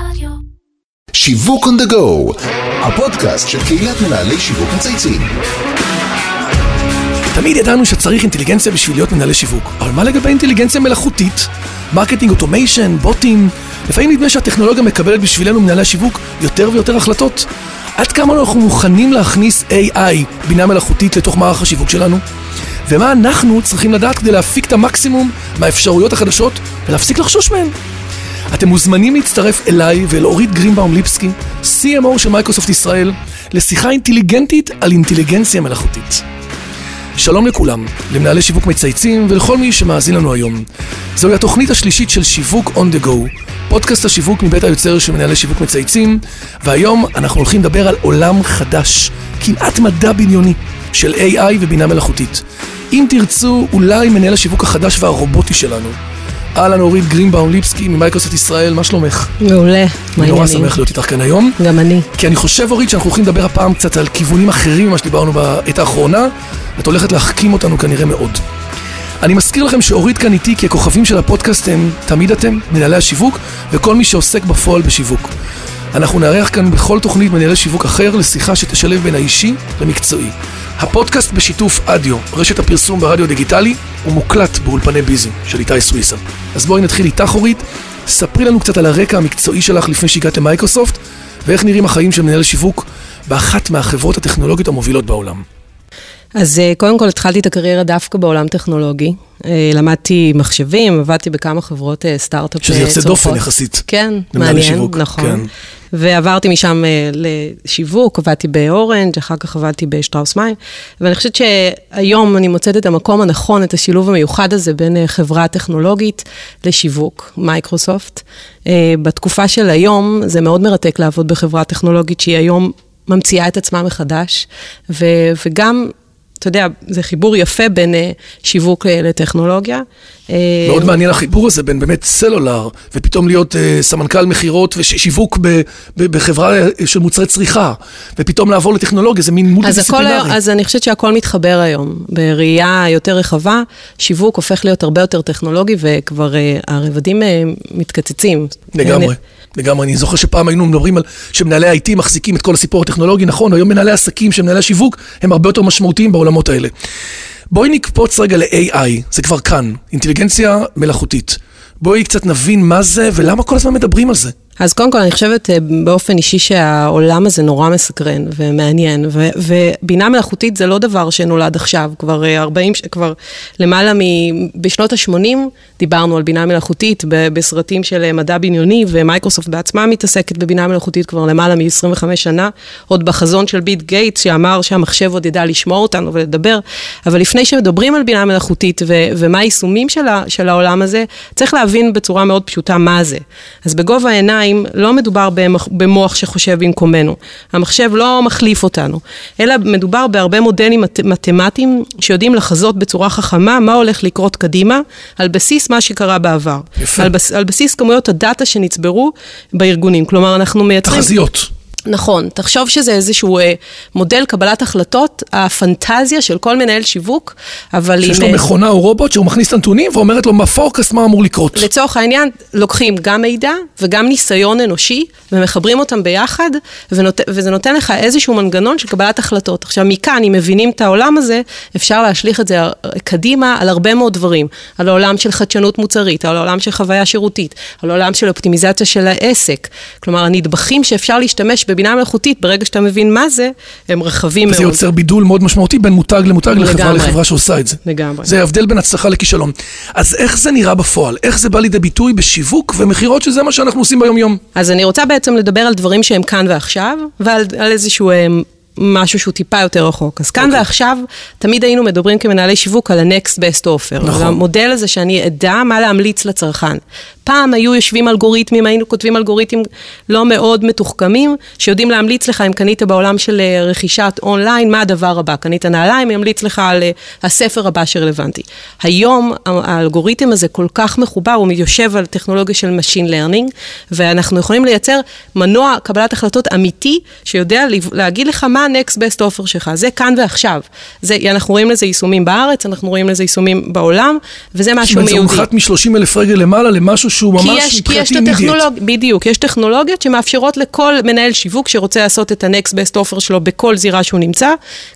רדיו. שיווק on the go, הפודקאסט של קהילת מנהלי שיווק מצייצים. תמיד ידענו שצריך אינטליגנציה בשביל להיות מנהלי שיווק, אבל מה לגבי אינטליגנציה מלאכותית? marketing automation, בוטים? לפעמים נדמה שהטכנולוגיה מקבלת בשבילנו מנהלי השיווק יותר ויותר החלטות. עד כמה אנחנו מוכנים להכניס AI, בינה מלאכותית, לתוך מערך השיווק שלנו? ומה אנחנו צריכים לדעת כדי להפיק את המקסימום מהאפשרויות החדשות ולהפסיק לחשוש מהן? אתם מוזמנים להצטרף אליי ואל אורית גרינבאום ליפסקי, CMO של מייקרוסופט ישראל, לשיחה אינטליגנטית על אינטליגנציה מלאכותית. שלום לכולם, למנהלי שיווק מצייצים ולכל מי שמאזין לנו היום. זוהי התוכנית השלישית של שיווק on the go, פודקאסט השיווק מבית היוצר של מנהלי שיווק מצייצים, והיום אנחנו הולכים לדבר על עולם חדש, כמעט מדע בדיוני, של AI ובינה מלאכותית. אם תרצו, אולי מנהל השיווק החדש והרובוטי שלנו. אהלן אורית גרינבאום ליפסקי ממייקרוסופט ישראל, מה שלומך? מעולה, מה אני נורא? שמח להיות איתך כאן היום. גם אני. כי אני חושב, אורית, שאנחנו הולכים לדבר הפעם קצת על כיוונים אחרים ממה שדיברנו בעת האחרונה. את הולכת להחכים אותנו כנראה מאוד. אני מזכיר לכם שאורית כאן איתי כי הכוכבים של הפודקאסט הם תמיד אתם, מנהלי השיווק, וכל מי שעוסק בפועל בשיווק. אנחנו נארח כאן בכל תוכנית מנהלי שיווק אחר לשיחה שתשלב בין האישי למקצועי. הפודקאסט בשיתוף אדיו, רשת הפרסום ברדיו דיגיטלי, הוא מוקלט באולפני ביזי של איתי סוויסה. אז בואי נתחיל איתך אורית, ספרי לנו קצת על הרקע המקצועי שלך לפני שהגעת למייקרוסופט, ואיך נראים החיים של מנהל שיווק באחת מהחברות הטכנולוגיות המובילות בעולם. אז אה, קודם כל התחלתי את הקריירה דווקא בעולם טכנולוגי. אה, למדתי מחשבים, עבדתי בכמה חברות אה, סטארט-אפ שזה יוצא. דופן יחסית. כן, מעניין, שיווק, נכון. כן. ועברתי משם לשיווק, עבדתי באורנג', אחר כך עבדתי בשטראוס מים, ואני חושבת שהיום אני מוצאת את המקום הנכון, את השילוב המיוחד הזה בין חברה טכנולוגית לשיווק, מייקרוסופט. בתקופה של היום, זה מאוד מרתק לעבוד בחברה טכנולוגית שהיא היום ממציאה את עצמה מחדש, ו- וגם... אתה יודע, זה חיבור יפה בין אה, שיווק אה, לטכנולוגיה. אה, מאוד מעניין החיבור הזה בין באמת סלולר, ופתאום להיות סמנכ"ל מכירות ושיווק בחברה של מוצרי צריכה, ופתאום לעבור לטכנולוגיה, זה מין מולטי-דיסציפלינרי. אז אני חושבת שהכל מתחבר היום. בראייה יותר רחבה, שיווק הופך להיות הרבה יותר טכנולוגי, וכבר הרבדים מתקצצים. לגמרי, לגמרי. אני זוכר שפעם היינו מדברים על שמנהלי IT מחזיקים את כל הסיפור הטכנולוגי, נכון, היום מנהלי עסקים של מנהלי השיווק הם הרבה יותר משמעותיים בעולמות האלה. בואי נקפוץ רגע ל-AI, זה כבר כאן, אינטליגנציה מלאכותית. בואי קצת נבין מה זה ולמה כל הזמן מדברים על זה. אז קודם כל, אני חושבת אה, באופן אישי שהעולם הזה נורא מסקרן ומעניין, ו- ובינה מלאכותית זה לא דבר שנולד עכשיו, כבר אה, 40, ש- כבר למעלה מ... בשנות ה-80 דיברנו על בינה מלאכותית ב- בסרטים של אה, מדע בניוני, ומייקרוסופט בעצמה מתעסקת בבינה מלאכותית כבר למעלה מ-25 שנה, עוד בחזון של ביט גייטס, שאמר שהמחשב עוד ידע לשמוע אותנו ולדבר, אבל לפני שמדברים על בינה מלאכותית ו- ומה היישומים של, ה- של העולם הזה, צריך להבין בצורה מאוד פשוטה מה זה. אז בגובה העיניים לא מדובר במח- במוח שחושב במקומנו. המחשב לא מחליף אותנו, אלא מדובר בהרבה מודלים מת- מתמטיים שיודעים לחזות בצורה חכמה מה הולך לקרות קדימה, על בסיס מה שקרה בעבר. יפה. על, בס- על בסיס כמויות הדאטה שנצברו בארגונים. כלומר, אנחנו מייצרים... תחזיות. נכון, תחשוב שזה איזשהו אה, מודל קבלת החלטות, הפנטזיה של כל מנהל שיווק, אבל שיש עם... לו אה, מכונה או רובוט שהוא מכניס את הנתונים ואומרת לו בפורקאסט מה אמור לקרות. לצורך העניין, לוקחים גם מידע וגם ניסיון אנושי, ומחברים אותם ביחד, ונות... וזה נותן לך איזשהו מנגנון של קבלת החלטות. עכשיו, מכאן, אם מבינים את העולם הזה, אפשר להשליך את זה קדימה על הרבה מאוד דברים. על העולם של חדשנות מוצרית, על העולם של חוויה שירותית, על העולם של אופטימיזציה של העסק. כלומר, הנדבכים שאפשר להשתמש בבינה מלאכותית, ברגע שאתה מבין מה זה, הם רחבים מאוד. וזה יוצר בידול מאוד משמעותי בין מותג למותג לחברה לגמרי. לחברה שעושה את זה. לגמרי. זה ההבדל בין הצלחה לכישלון. אז איך זה נראה בפועל? איך זה בא לידי ביטוי בשיווק ומכירות, שזה מה שאנחנו עושים ביום-יום? אז אני רוצה בעצם לדבר על דברים שהם כאן ועכשיו, ועל על איזשהו אה, משהו שהוא טיפה יותר רחוק. אז כאן אוקיי. ועכשיו, תמיד היינו מדברים כמנהלי שיווק על ה-next best offer. נכון. המודל הזה שאני אדע מה להמליץ לצרכן. פעם היו יושבים אלגוריתמים, היינו כותבים אלגוריתמים לא מאוד מתוחכמים, שיודעים להמליץ לך אם קנית בעולם של אה, רכישת אונליין, מה הדבר הבא. קנית נעליים, ימליץ לך על אה, הספר הבא שרלוונטי. היום האלגוריתם הזה כל כך מחובר, הוא יושב על טכנולוגיה של Machine Learning, ואנחנו יכולים לייצר מנוע קבלת החלטות אמיתי, שיודע להגיד לך מה ה-next best offer שלך. זה כאן ועכשיו. זה, אנחנו רואים לזה יישומים בארץ, אנחנו רואים לזה יישומים בעולם, וזה זאת משהו אומרת, זה מיהודי. הונחת מ-30 אלף רגל למעלה למשהו שהוא ממש מבחינתי אימידיאט. בדיוק, יש טכנולוגיות שמאפשרות לכל מנהל שיווק שרוצה לעשות את ה-next best offer שלו בכל זירה שהוא נמצא,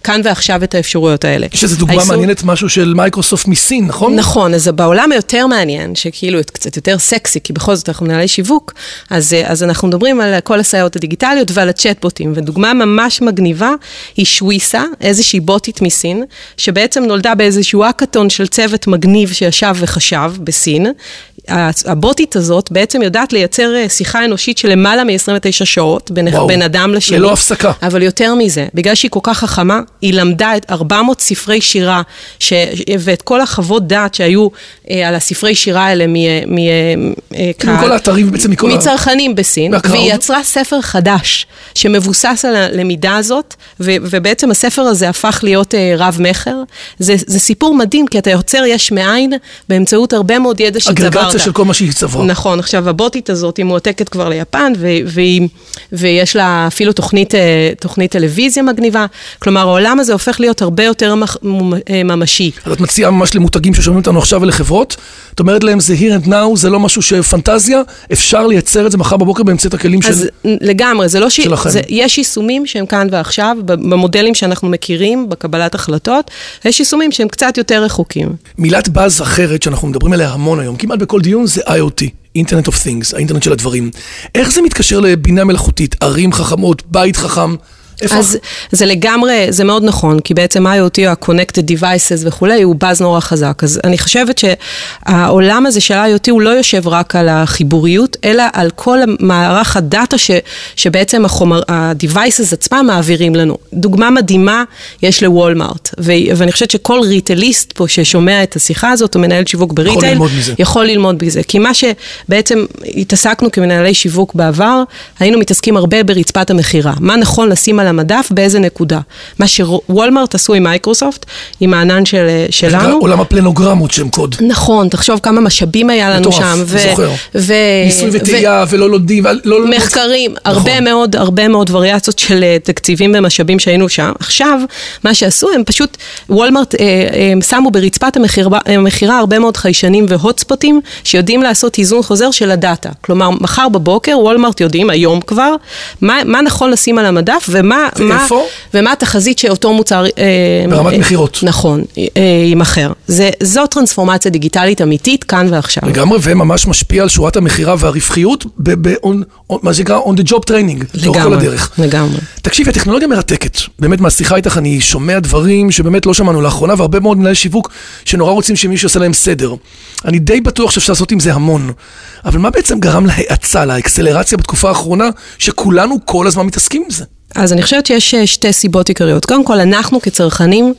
כאן ועכשיו את האפשרויות האלה. יש איזו דוגמה האיסור... מעניינת, משהו של מייקרוסופט מסין, נכון? נכון, אז בעולם היותר מעניין, שכאילו קצת יותר סקסי, כי בכל זאת אנחנו מנהלי שיווק, אז, אז אנחנו מדברים על כל הסייעות הדיגיטליות ועל הצ'טבוטים, ודוגמה ממש מגניבה היא שוויסה, איזושהי בוטית מסין, שבעצם נולדה באיזשהו אקתון של צוות מגניב שישב וחשב בסין. הבוטית הזאת בעצם יודעת לייצר אה, שיחה אנושית של למעלה מ-29 שעות בין, וואו, בין אדם לשני. ללא הפסקה. אבל יותר מזה, בגלל שהיא כל כך חכמה, היא למדה את 400 ספרי שירה, ש... ואת כל החוות דעת שהיו אה, על הספרי שירה האלה מ... מ... אה, מכל האתרים, בעצם מכל ה... מצרכנים בסין, והיא יצרה ספר חדש, שמבוסס על הלמידה הזאת, ו... ובעצם הספר הזה הפך להיות אה, רב-מכר. זה, זה סיפור מדהים, כי אתה יוצר יש מאין באמצעות הרבה מאוד ידע שצברת. של כל מה שהיא צברה. נכון, עכשיו הבוטית הזאת היא מועתקת כבר ליפן, והיא, ויש לה אפילו תוכנית, אה, תוכנית טלוויזיה מגניבה. כלומר, העולם הזה הופך להיות הרבה יותר אה, ממשי. אז את מציעה ממש למותגים ששומעים אותנו עכשיו ולחברות, את אומרת להם זה here and now, זה לא משהו שפנטזיה, אפשר לייצר את זה מחר בבוקר באמצעות הכלים אז של... אז לגמרי, זה לא ש... זה, יש יישומים שהם כאן ועכשיו, במודלים שאנחנו מכירים, בקבלת החלטות, יש יישומים שהם קצת יותר רחוקים. מילת באז אחרת שאנחנו מדברים עליה המון היום, כמעט בכל דיון זה IoT. אינטרנט אוף Things, האינטרנט של הדברים. איך זה מתקשר לבינה מלאכותית, ערים חכמות, בית חכם? אז זה לגמרי, זה מאוד נכון, כי בעצם IoT או ה-Connected Devices וכולי, הוא באז נורא חזק. אז אני חושבת שהעולם הזה של IoT הוא לא יושב רק על החיבוריות, אלא על כל מערך הדאטה ש, שבעצם החומר, ה-Devices עצמם מעבירים לנו. דוגמה מדהימה יש לוולמארט, ואני חושבת שכל ריטליסט פה ששומע את השיחה הזאת, או מנהל שיווק בריטייל, יכול ללמוד מזה. יכול ללמוד מזה. כי מה שבעצם התעסקנו כמנהלי שיווק בעבר, היינו מתעסקים הרבה ברצפת המכירה. מה נכון לשים על המדף באיזה נקודה. מה שוולמרט עשו עם מייקרוסופט, עם הענן של, שלנו. עולם הפלנוגרמות שם קוד. נכון, תחשוב כמה משאבים היה לנו מטורף, שם. מטורף, זוכר. ו... ניסוי וטעייה ו... ולא לומדים. לא מחקרים, נכון. הרבה מאוד, הרבה מאוד וריאציות של אה, תקציבים ומשאבים שהיינו שם. עכשיו, מה שעשו, הם פשוט, וולמרט אה, אה, שמו ברצפת המכירה הרבה מאוד חיישנים והוטספוטים, שיודעים לעשות איזון חוזר של הדאטה. כלומר, מחר בבוקר, וולמרט יודעים, היום כבר, מה, מה נכון לשים על המדף ומה מה, ומה התחזית שאותו מוצר... אה, ברמת אה, מכירות. נכון, אה, יימכר. זו טרנספורמציה דיגיטלית אמיתית, כאן ועכשיו. לגמרי, וממש משפיע על שורת המכירה והרווחיות, מה שנקרא on the job training, לאורך כל הדרך. לגמרי. תקשיבי, הטכנולוגיה מרתקת. באמת, מהשיחה איתך אני שומע דברים שבאמת לא שמענו לאחרונה, והרבה מאוד מנהלי שיווק שנורא רוצים שמישהו יעשה להם סדר. אני די בטוח שאפשר לעשות עם זה המון. אבל מה בעצם גרם להאצה, לאקסלרציה בתקופה האחרונה, שכולנו כל הזמן מתעסקים עם זה? אז אני חושבת שיש אה, שתי סיבות עיקריות. קודם כל, אנחנו כצרכנים,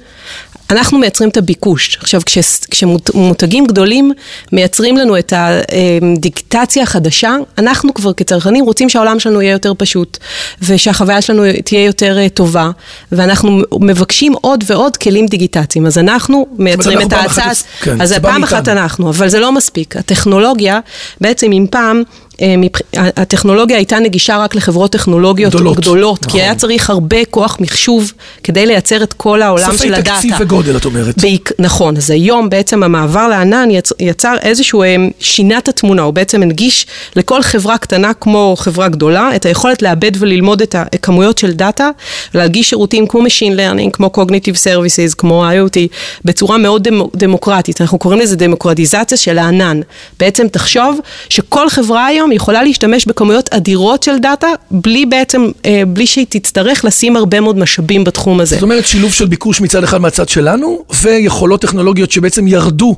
אנחנו מייצרים את הביקוש. עכשיו, כש, כשמותגים גדולים מייצרים לנו את הדיגיטציה החדשה, אנחנו כבר כצרכנים רוצים שהעולם שלנו יהיה יותר פשוט, ושהחוויה שלנו תהיה יותר אה, טובה, ואנחנו מבקשים עוד ועוד כלים דיגיטציים. אז אנחנו מייצרים את ההצעה, כן, אז פעם אחת אנחנו, אבל זה לא מספיק. הטכנולוגיה, בעצם אם פעם... אה, הטכנולוגיה הייתה נגישה רק לחברות טכנולוגיות גדולות, גדולות נכון. כי היה צריך הרבה כוח מחשוב כדי לייצר את כל העולם של הדאטה. ספי תקציב וגודל, את אומרת. בעיק, נכון, אז היום בעצם המעבר לענן יצר איזשהו, אה, שינה את התמונה, הוא בעצם הנגיש לכל חברה קטנה כמו חברה גדולה, את היכולת לעבד וללמוד את הכמויות של דאטה, להגיש שירותים כמו Machine Learning, כמו Cognitive Services, כמו IoT, בצורה מאוד דמוקרטית. אנחנו קוראים לזה דמוקרטיזציה של הענן. בעצם תחשוב שכל חברה היום היום יכולה להשתמש בכמויות אדירות של data, בלי בעצם, אה, בלי שהיא תצטרך לשים הרבה מאוד משאבים בתחום הזה. זאת אומרת, שילוב של ביקוש מצד אחד מהצד שלנו, ויכולות טכנולוגיות שבעצם ירדו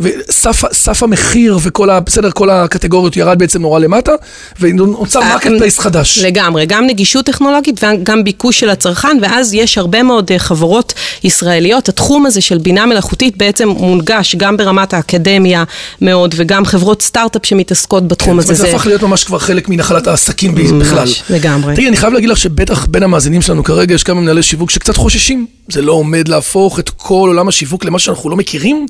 וסף המחיר וכל ה... בסדר, כל הקטגוריות ירד בעצם נורא למטה, ונוצר market אה, place חדש. לגמרי, גם נגישות טכנולוגית וגם ביקוש של הצרכן, ואז יש הרבה מאוד אה, חברות ישראליות. התחום הזה של בינה מלאכותית בעצם מונגש גם ברמת האקדמיה מאוד, וגם חברות סטארט-אפ שמתעסקות בתחום כן, הזה. זה הפך להיות ממש כבר חלק מנחלת העסקים בכלל. לגמרי. תראי, אני חייב להגיד לך שבטח בין המאזינים שלנו כרגע יש כמה מנהלי שיווק שקצת חוששים. זה לא עומד להפוך את כל עולם השיווק למה שאנחנו לא מכירים.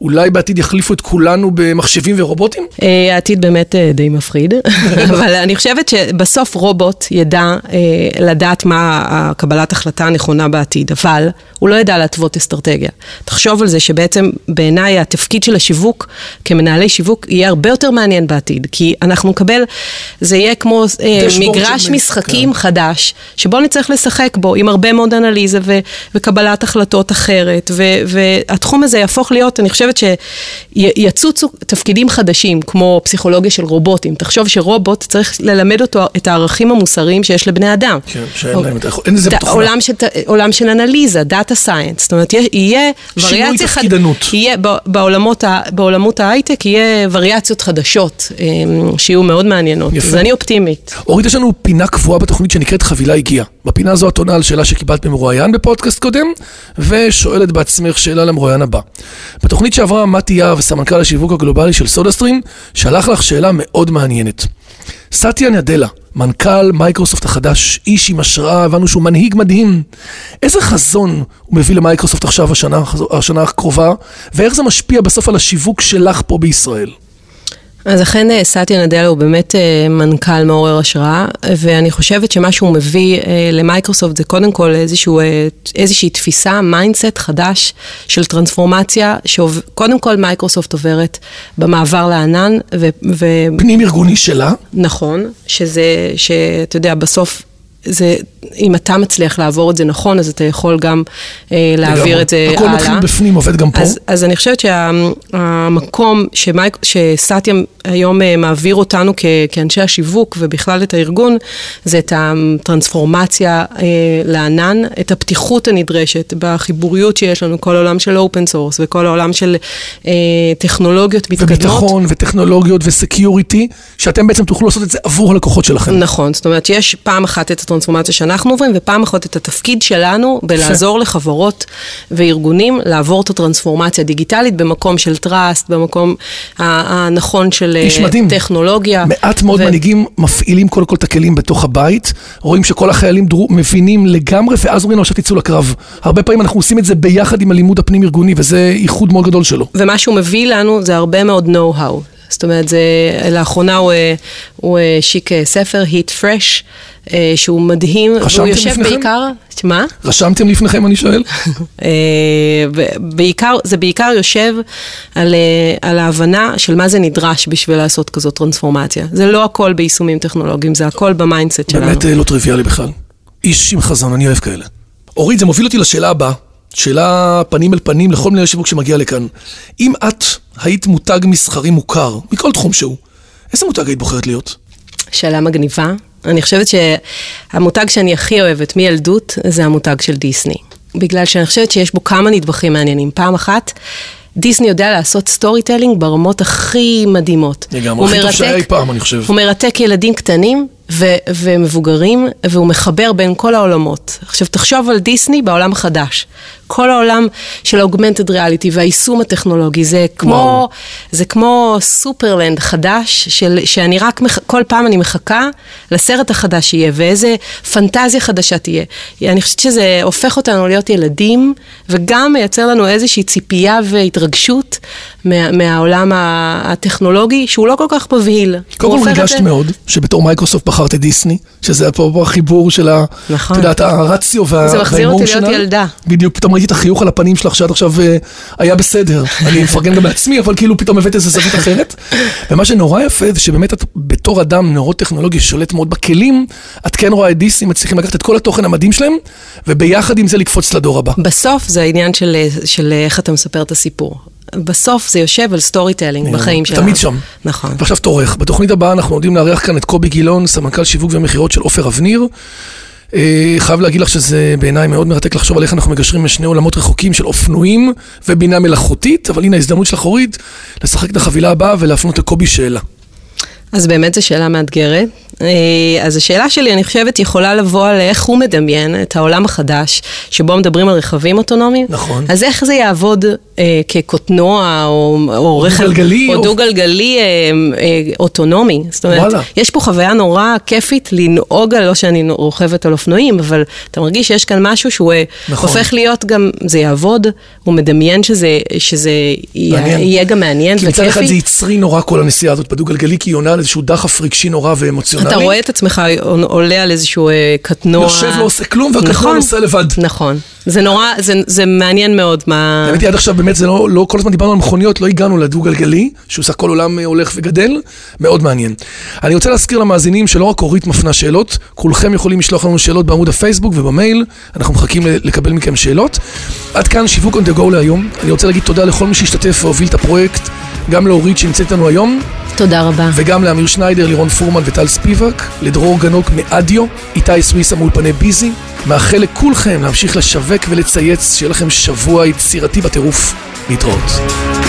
אולי בעתיד יחליפו את כולנו במחשבים ורובוטים? אה, העתיד באמת אה, די מפחיד, אבל אני חושבת שבסוף רובוט ידע אה, לדעת מה הקבלת החלטה הנכונה בעתיד, אבל הוא לא ידע להתוות אסטרטגיה. תחשוב על זה שבעצם בעיניי התפקיד של השיווק כמנהלי שיווק יהיה הרבה יותר מעניין בעתיד, כי אנחנו נקבל, זה יהיה כמו מגרש. משחקים כן. חדש, שבו נצטרך לשחק בו עם הרבה מאוד אנליזה ו- וקבלת החלטות אחרת, והתחום הזה יהפוך להיות, אני חושבת שיצוצו תפקידים חדשים, כמו פסיכולוגיה של רובוטים. תחשוב שרובוט צריך ללמד אותו את הערכים המוסריים שיש לבני אדם. כן, שאין להם את אין לזה בתוכנה. עולם של, עולם של אנליזה, data science, זאת אומרת, יהיה וריאציה... שינוי תפקידנות. יהיה, בעולמות, בעולמות ההייטק יהיה וריאציות חדשות, אמ, שיהיו מאוד מעניינות. יפה. אז אני אופטימית. אורית, יש לנו פינה קבועה בתוכנית שנקראת חבילה הגיעה. בפינה הזו את עונה על שאלה שקיבלת ממרואיין בפודקאסט קודם, ושואלת בעצמך שאלה למרואיין הבא. בתוכנית שעברה, מתי יהב, סמנכ"ל השיווק הגלובלי של סודה סטרים, שלח לך שאלה מאוד מעניינת. סטיה נדלה, מנכ"ל מייקרוסופט החדש, איש עם השראה, הבנו שהוא מנהיג מדהים. איזה חזון הוא מביא למייקרוסופט עכשיו, השנה, השנה הקרובה, ואיך זה משפיע בסוף על השיווק שלך פה בישראל? אז אכן אה, סטיה נדלה הוא באמת אה, מנכ"ל מעורר השראה, ואני חושבת שמה שהוא מביא אה, למייקרוסופט זה קודם כל איזשהו, איזושהי תפיסה, mindset חדש של טרנספורמציה, שקודם כל מייקרוסופט עוברת במעבר לענן. ו, ו... פנים ארגוני שלה? נכון, שזה, שאתה יודע, בסוף זה, אם אתה מצליח לעבור את זה נכון, אז אתה יכול גם אה, להעביר את זה הכל הלאה. הכל מתחיל בפנים, עובד גם פה. אז, אז אני חושבת שהמקום שמייק, שסטיה היום אה, מעביר אותנו כ, כאנשי השיווק ובכלל את הארגון, זה את הטרנספורמציה אה, לענן, את הפתיחות הנדרשת בחיבוריות שיש לנו, כל העולם של open source וכל העולם של אה, טכנולוגיות מתקדמות. וביטחון וטכנולוגיות וסקיוריטי, שאתם בעצם תוכלו לעשות את זה עבור הלקוחות שלכם. נכון, זאת אומרת, יש פעם אחת את הטרנספורמציה שאנחנו עוברים, ופעם אחת את התפקיד שלנו בלעזור לחברות וארגונים לעבור את הטרנספורמציה הדיגיטלית במקום של טראסט, במקום הנכון של אה, טכנולוגיה. מעט מאוד ו... מנהיגים מפעילים קודם כל את הכלים בתוך הבית, רואים שכל החיילים דרו, מבינים לגמרי, ואז אומרים לו עכשיו תצאו לקרב. הרבה פעמים אנחנו עושים את זה ביחד עם הלימוד הפנים-ארגוני, וזה איחוד מאוד גדול שלו. ומה שהוא מביא לנו זה הרבה מאוד know-how. זאת אומרת, זה, לאחרונה הוא, אה, הוא השיק אה, ספר, Hit Refresh, אה, שהוא מדהים, והוא יושב לפניכם? בעיקר, מה? רשמתם לפניכם, אני שואל? בעיקר, זה בעיקר יושב על, על ההבנה של מה זה נדרש בשביל לעשות כזאת טרנספורמציה. זה לא הכל ביישומים טכנולוגיים, זה הכל ב mindset שלנו. באמת לא טריוויאלי בכלל. איש עם חזון, אני אוהב כאלה. אורית, זה מוביל אותי לשאלה הבאה. שאלה פנים אל פנים לכל מנהל שיווק שמגיע לכאן. אם את היית מותג מסחרי מוכר, מכל תחום שהוא, איזה מותג היית בוחרת להיות? שאלה מגניבה. אני חושבת שהמותג שאני הכי אוהבת מילדות זה המותג של דיסני. בגלל שאני חושבת שיש בו כמה נדבכים מעניינים. פעם אחת, דיסני יודע לעשות storytelling ברמות הכי מדהימות. לגמרי, הכי טוב שהיה אי פעם, אני חושב. הוא מרתק ילדים קטנים ו- ומבוגרים, והוא מחבר בין כל העולמות. עכשיו, תחשוב על דיסני בעולם החדש. כל העולם של האוגמנטד ריאליטי והיישום הטכנולוגי, זה כמו, זה כמו סופרלנד חדש, של, שאני רק, מח, כל פעם אני מחכה לסרט החדש שיהיה, ואיזה פנטזיה חדשה תהיה. אני חושבת שזה הופך אותנו להיות ילדים, וגם מייצר לנו איזושהי ציפייה והתרגשות מה, מהעולם הטכנולוגי, שהוא לא כל כך מבהיל. קודם כל ריגשת מאוד, שבתור מייקרוסופט בחרת את דיסני, שזה פה החיבור של ה... נכון. את יודעת, הרציו והאמורשנל. זה מחזיר אותי להיות ילדה. בדיוק, פתאום ראיתי את החיוך על הפנים שלך שעד עכשיו אה, היה בסדר. אני מפרגן גם בעצמי, אבל כאילו פתאום הבאת איזה זווית אחרת. ומה שנורא יפה זה שבאמת את בתור אדם נוירוטכנולוגי שולט מאוד בכלים, את כן רואה את דיסני, מצליחים לקחת את כל התוכן המדהים שלהם, וביחד עם זה לקפוץ לדור הבא. בסוף זה העניין של, של איך אתה מספר את הסיפור. בסוף זה יושב על storytelling בחיים שלנו. תמיד שם. נכון. ועכשיו תורך. בתוכנית הבאה אנחנו עומדים לארח כאן את קובי גילון, סמנכ"ל שיווק ומכירות של עופר אבניר. אה, חייב להגיד לך שזה בעיניי מאוד מרתק לחשוב על איך אנחנו מגשרים משני עולמות רחוקים של אופנועים ובינה מלאכותית, אבל הנה ההזדמנות שלך אורית לשחק את החבילה הבאה ולהפנות לקובי שאלה. אז באמת זו שאלה מאתגרת. אה, אז השאלה שלי, אני חושבת, יכולה לבוא על איך הוא מדמיין את העולם החדש, שבו מדברים על רכבים אוטונומיים. נכון. אז איך זה יעבוד אה, כקוטנוע או, או רכב... דו-גלגלי, או דו-גלגלי אה, אה, אוטונומי. זאת אומרת, וואלה. יש פה חוויה נורא כיפית לנהוג לא שאני רוכבת על אופנועים, אבל אתה מרגיש שיש כאן משהו שהוא אה, נכון. הופך להיות גם, זה יעבוד, הוא מדמיין שזה, שזה יהיה, מעניין. יהיה גם מעניין כי מצד אחד זה וכיפי. יצרי נורא כל הנסיעה הזאת בדו-גלגלי, כי היא עונה על איזשהו דחף רגשי נורא ואמוציונלי. אתה רואה את עצמך עולה על איזשהו אה, קטנוע. יושב, לא עושה כלום, והקטנוע נכון, נוסע לבד. נכון. זה נורא, זה, זה מעניין מאוד מה... האמת היא, עד עכשיו באמת זה לא, לא, כל הזמן דיברנו על מכוניות, לא הגענו לדו-גלגלי, שהוא סך הכל עולם אה, הולך וגדל, מאוד מעניין. אני רוצה להזכיר למאזינים שלא רק אורית מפנה שאלות, כולכם יכולים לשלוח לנו שאלות בעמוד הפייסבוק ובמייל, אנחנו מחכים לקבל מכם שאלות. עד כאן שיווק on the go להיום. אני רוצה להגיד תודה לכל מי שהשתתף והוביל את הפרויקט, גם לאורית שנמצאת איתנו היום, תודה רבה. וגם לאמיר שניידר, לירון פורמן וטל ספיבק, לדרור גנוק מאדיו, איתי סוויסה מאולפני ביזי. מאחל לכולכם להמשיך לשווק ולצייץ, שיהיה לכם שבוע יצירתי בטירוף. להתראות.